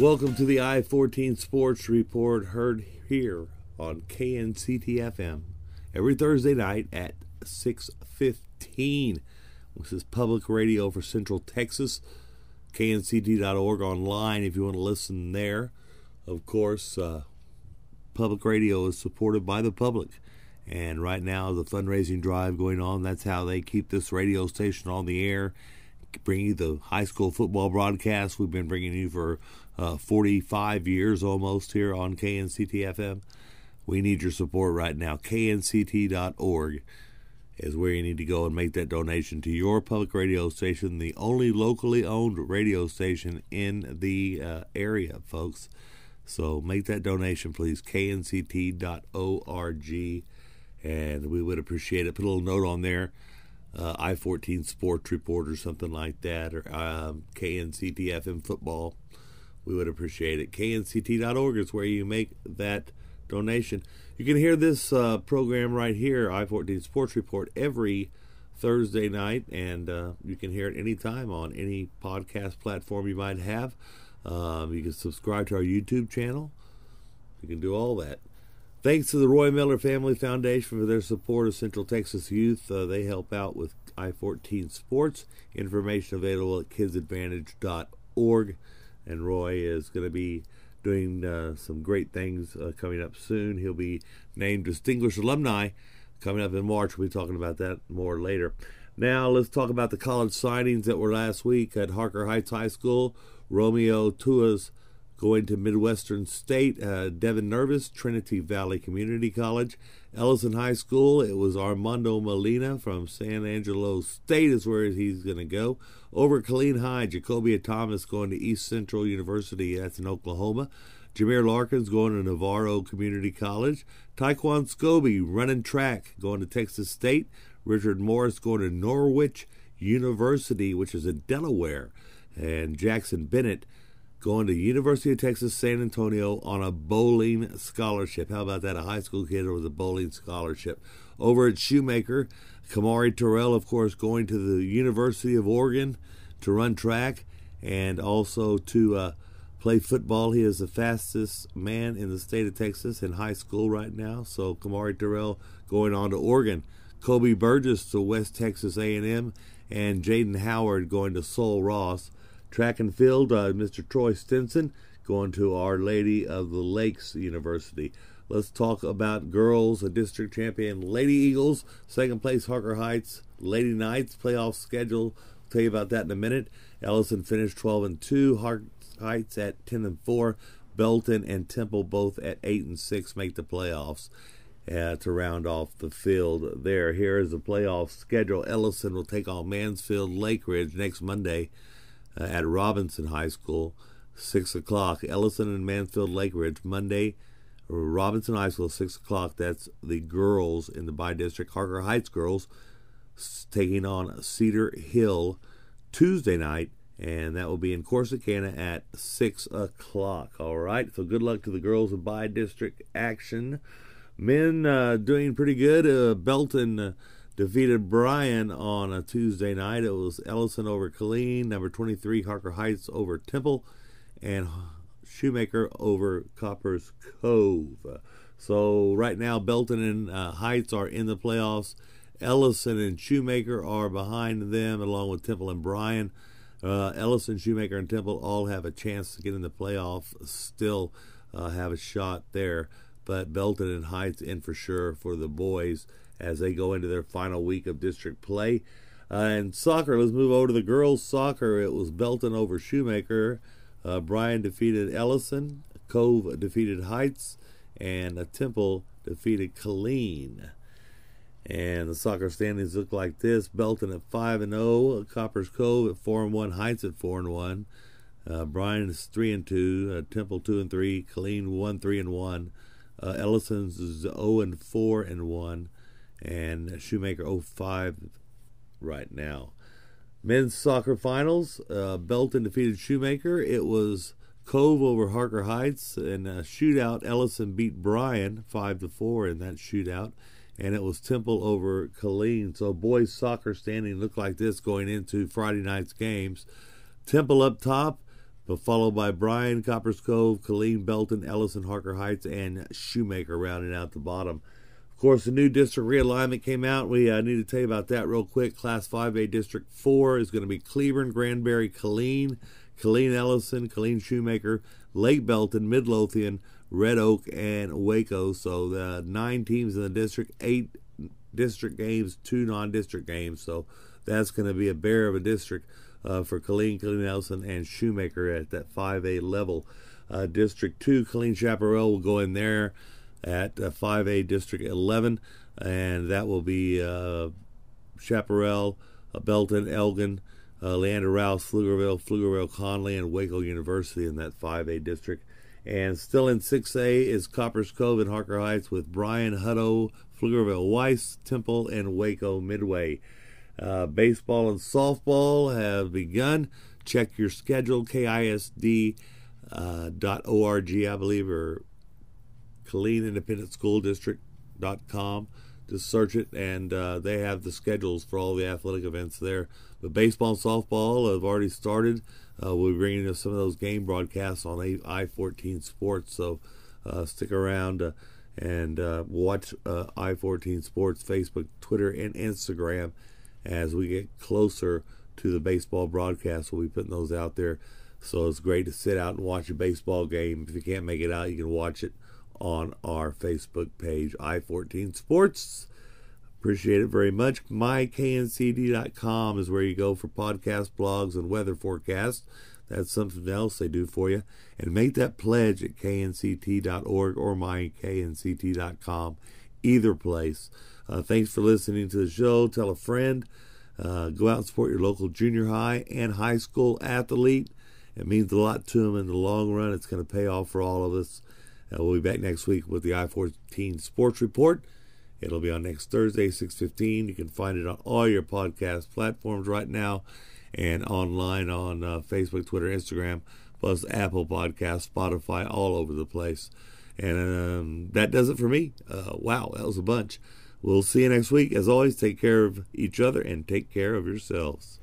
Welcome to the I 14 Sports Report, heard here on KNCT FM every Thursday night at 6:15. This is public radio for Central Texas. KNCT.org online if you want to listen there. Of course, uh, public radio is supported by the public. And right now, the fundraising drive going on. That's how they keep this radio station on the air, bring you the high school football broadcast we've been bringing you for uh, 45 years almost here on KNCT FM. We need your support right now. KNCT.org is where you need to go and make that donation to your public radio station, the only locally owned radio station in the uh, area, folks. So make that donation, please. KNCT.org and we would appreciate it. Put a little note on there, uh, I 14 Sports Report or something like that, or um, KNCTFM Football. We would appreciate it. KNCT.org is where you make that donation. You can hear this uh, program right here, I 14 Sports Report, every Thursday night, and uh, you can hear it anytime on any podcast platform you might have. Um, you can subscribe to our YouTube channel. You can do all that. Thanks to the Roy Miller Family Foundation for their support of Central Texas youth. Uh, they help out with I 14 sports. Information available at kidsadvantage.org. And Roy is going to be doing uh, some great things uh, coming up soon. He'll be named Distinguished Alumni coming up in March. We'll be talking about that more later. Now, let's talk about the college signings that were last week at Harker Heights High School. Romeo Tua's Going to Midwestern State, uh, Devin Nervis, Trinity Valley Community College. Ellison High School, it was Armando Molina from San Angelo State, is where he's going to go. Over Killeen High, Jacobia Thomas going to East Central University, that's in Oklahoma. Jameer Larkins going to Navarro Community College. Taekwon Scobie running track going to Texas State. Richard Morris going to Norwich University, which is in Delaware. And Jackson Bennett going to University of Texas San Antonio on a bowling scholarship. How about that? A high school kid with a bowling scholarship. Over at Shoemaker, Kamari Terrell, of course, going to the University of Oregon to run track and also to uh, play football. He is the fastest man in the state of Texas in high school right now. So Kamari Terrell going on to Oregon. Kobe Burgess to West Texas A&M, and Jaden Howard going to Sul Ross. Track and field, uh, Mr. Troy Stinson going to Our Lady of the Lakes University. Let's talk about girls, a district champion, Lady Eagles, second place, Harker Heights, Lady Knights, playoff schedule. I'll tell you about that in a minute. Ellison finished 12 and 2, Harker Heights at 10 and 4. Belton and Temple both at 8 and 6 make the playoffs. Uh, to round off the field there. Here is the playoff schedule. Ellison will take on Mansfield Lake Ridge next Monday uh, at Robinson High School, 6 o'clock. Ellison and Mansfield Lake Ridge, Monday. Robinson High School, 6 o'clock. That's the girls in the by district. Harker Heights girls taking on Cedar Hill Tuesday night, and that will be in Corsicana at 6 o'clock. All right, so good luck to the girls in by district action. Men uh, doing pretty good. Uh, Belton. Defeated Bryan on a Tuesday night. It was Ellison over Killeen, number 23 Harker Heights over Temple, and Shoemaker over Copperas Cove. So right now, Belton and uh, Heights are in the playoffs. Ellison and Shoemaker are behind them, along with Temple and Bryan. Uh, Ellison, Shoemaker, and Temple all have a chance to get in the playoff. Still uh, have a shot there, but Belton and Heights in for sure for the boys as they go into their final week of district play. Uh, and soccer, let's move over to the girls' soccer. It was Belton over Shoemaker. Uh, defeated Ellison. Cove defeated Heights. And Temple defeated Killeen. And the soccer standings look like this: Belton at five and zero, Copperas Cove at four and one, Heights at four and one, uh, is three and two, uh, Temple two and three, Killeen one three and one, uh, Ellison's zero and four and one, and Shoemaker 05 right now. Men's soccer finals. Uh, Belton defeated Shoemaker. It was Cove over Harker Heights and a shootout. Ellison beat Bryan five to four in that shootout, and it was Temple over Killeen. So boys soccer standing looked like this going into Friday night's games. Temple up top, but followed by Bryan, Copperas Cove, Killeen, Belton, Ellison, Harker Heights, and Shoemaker rounding out the bottom. Of course, the new district realignment came out. We uh, need to tell you about that real quick. Class 5A District 4 is going to be Cleburne, Granbury, Killeen, Killeen Ellison, Killeen Shoemaker, Lake Belton, Midlothian, Red Oak, and Waco. So the nine teams in the district, eight district games, two non-district games. So that's going to be a bear of a district uh, for Colleen, Killeen Ellison, and Shoemaker at that 5A level. Uh, district 2, Killeen Chaparral will go in there at uh, 5A District 11, and that will be uh, Chaparral, uh, Belton, Elgin, uh, Leander Rouse, Pflugerville, Pflugerville, Connally, and Waco University in that 5A district. And still in 6A is Copperas Cove and Harker Heights with Bryan Hutto, Pflugerville, Weiss, Temple, and Waco Midway. Uh, baseball and softball have begun. Check your schedule, KISD.org, uh, I believe, or Killeen Independent School District.com. Just search it, and uh, they have the schedules for all the athletic events there. But baseball and softball have already started. Uh, we'll be bringing you some of those game broadcasts on I 14 Sports, so uh, stick around uh, and uh, watch uh, I 14 Sports Facebook, Twitter, and Instagram as we get closer to the baseball broadcast. We'll be putting those out there. So it's great to sit out and watch a baseball game. If you can't make it out, you can watch it on our Facebook page, I14 Sports. Appreciate it very much. MyKNCT.com is where you go for podcast, blogs, and weather forecasts. That's something else they do for you. And make that pledge at knct.org or myknct.com, either place. Uh, thanks for listening to the show. Tell a friend. Uh, go out and support your local junior high and high school athlete. It means a lot to them in the long run. It's going to pay off for all of us. We'll be back next week with the I-14 Sports Report. It'll be on next Thursday, 6.15. You can find it on all your podcast platforms right now and online on uh, Facebook, Twitter, Instagram, plus Apple Podcasts, Spotify, all over the place. And um, that does it for me. Uh, wow, that was a bunch. We'll see you next week. As always, take care of each other and take care of yourselves.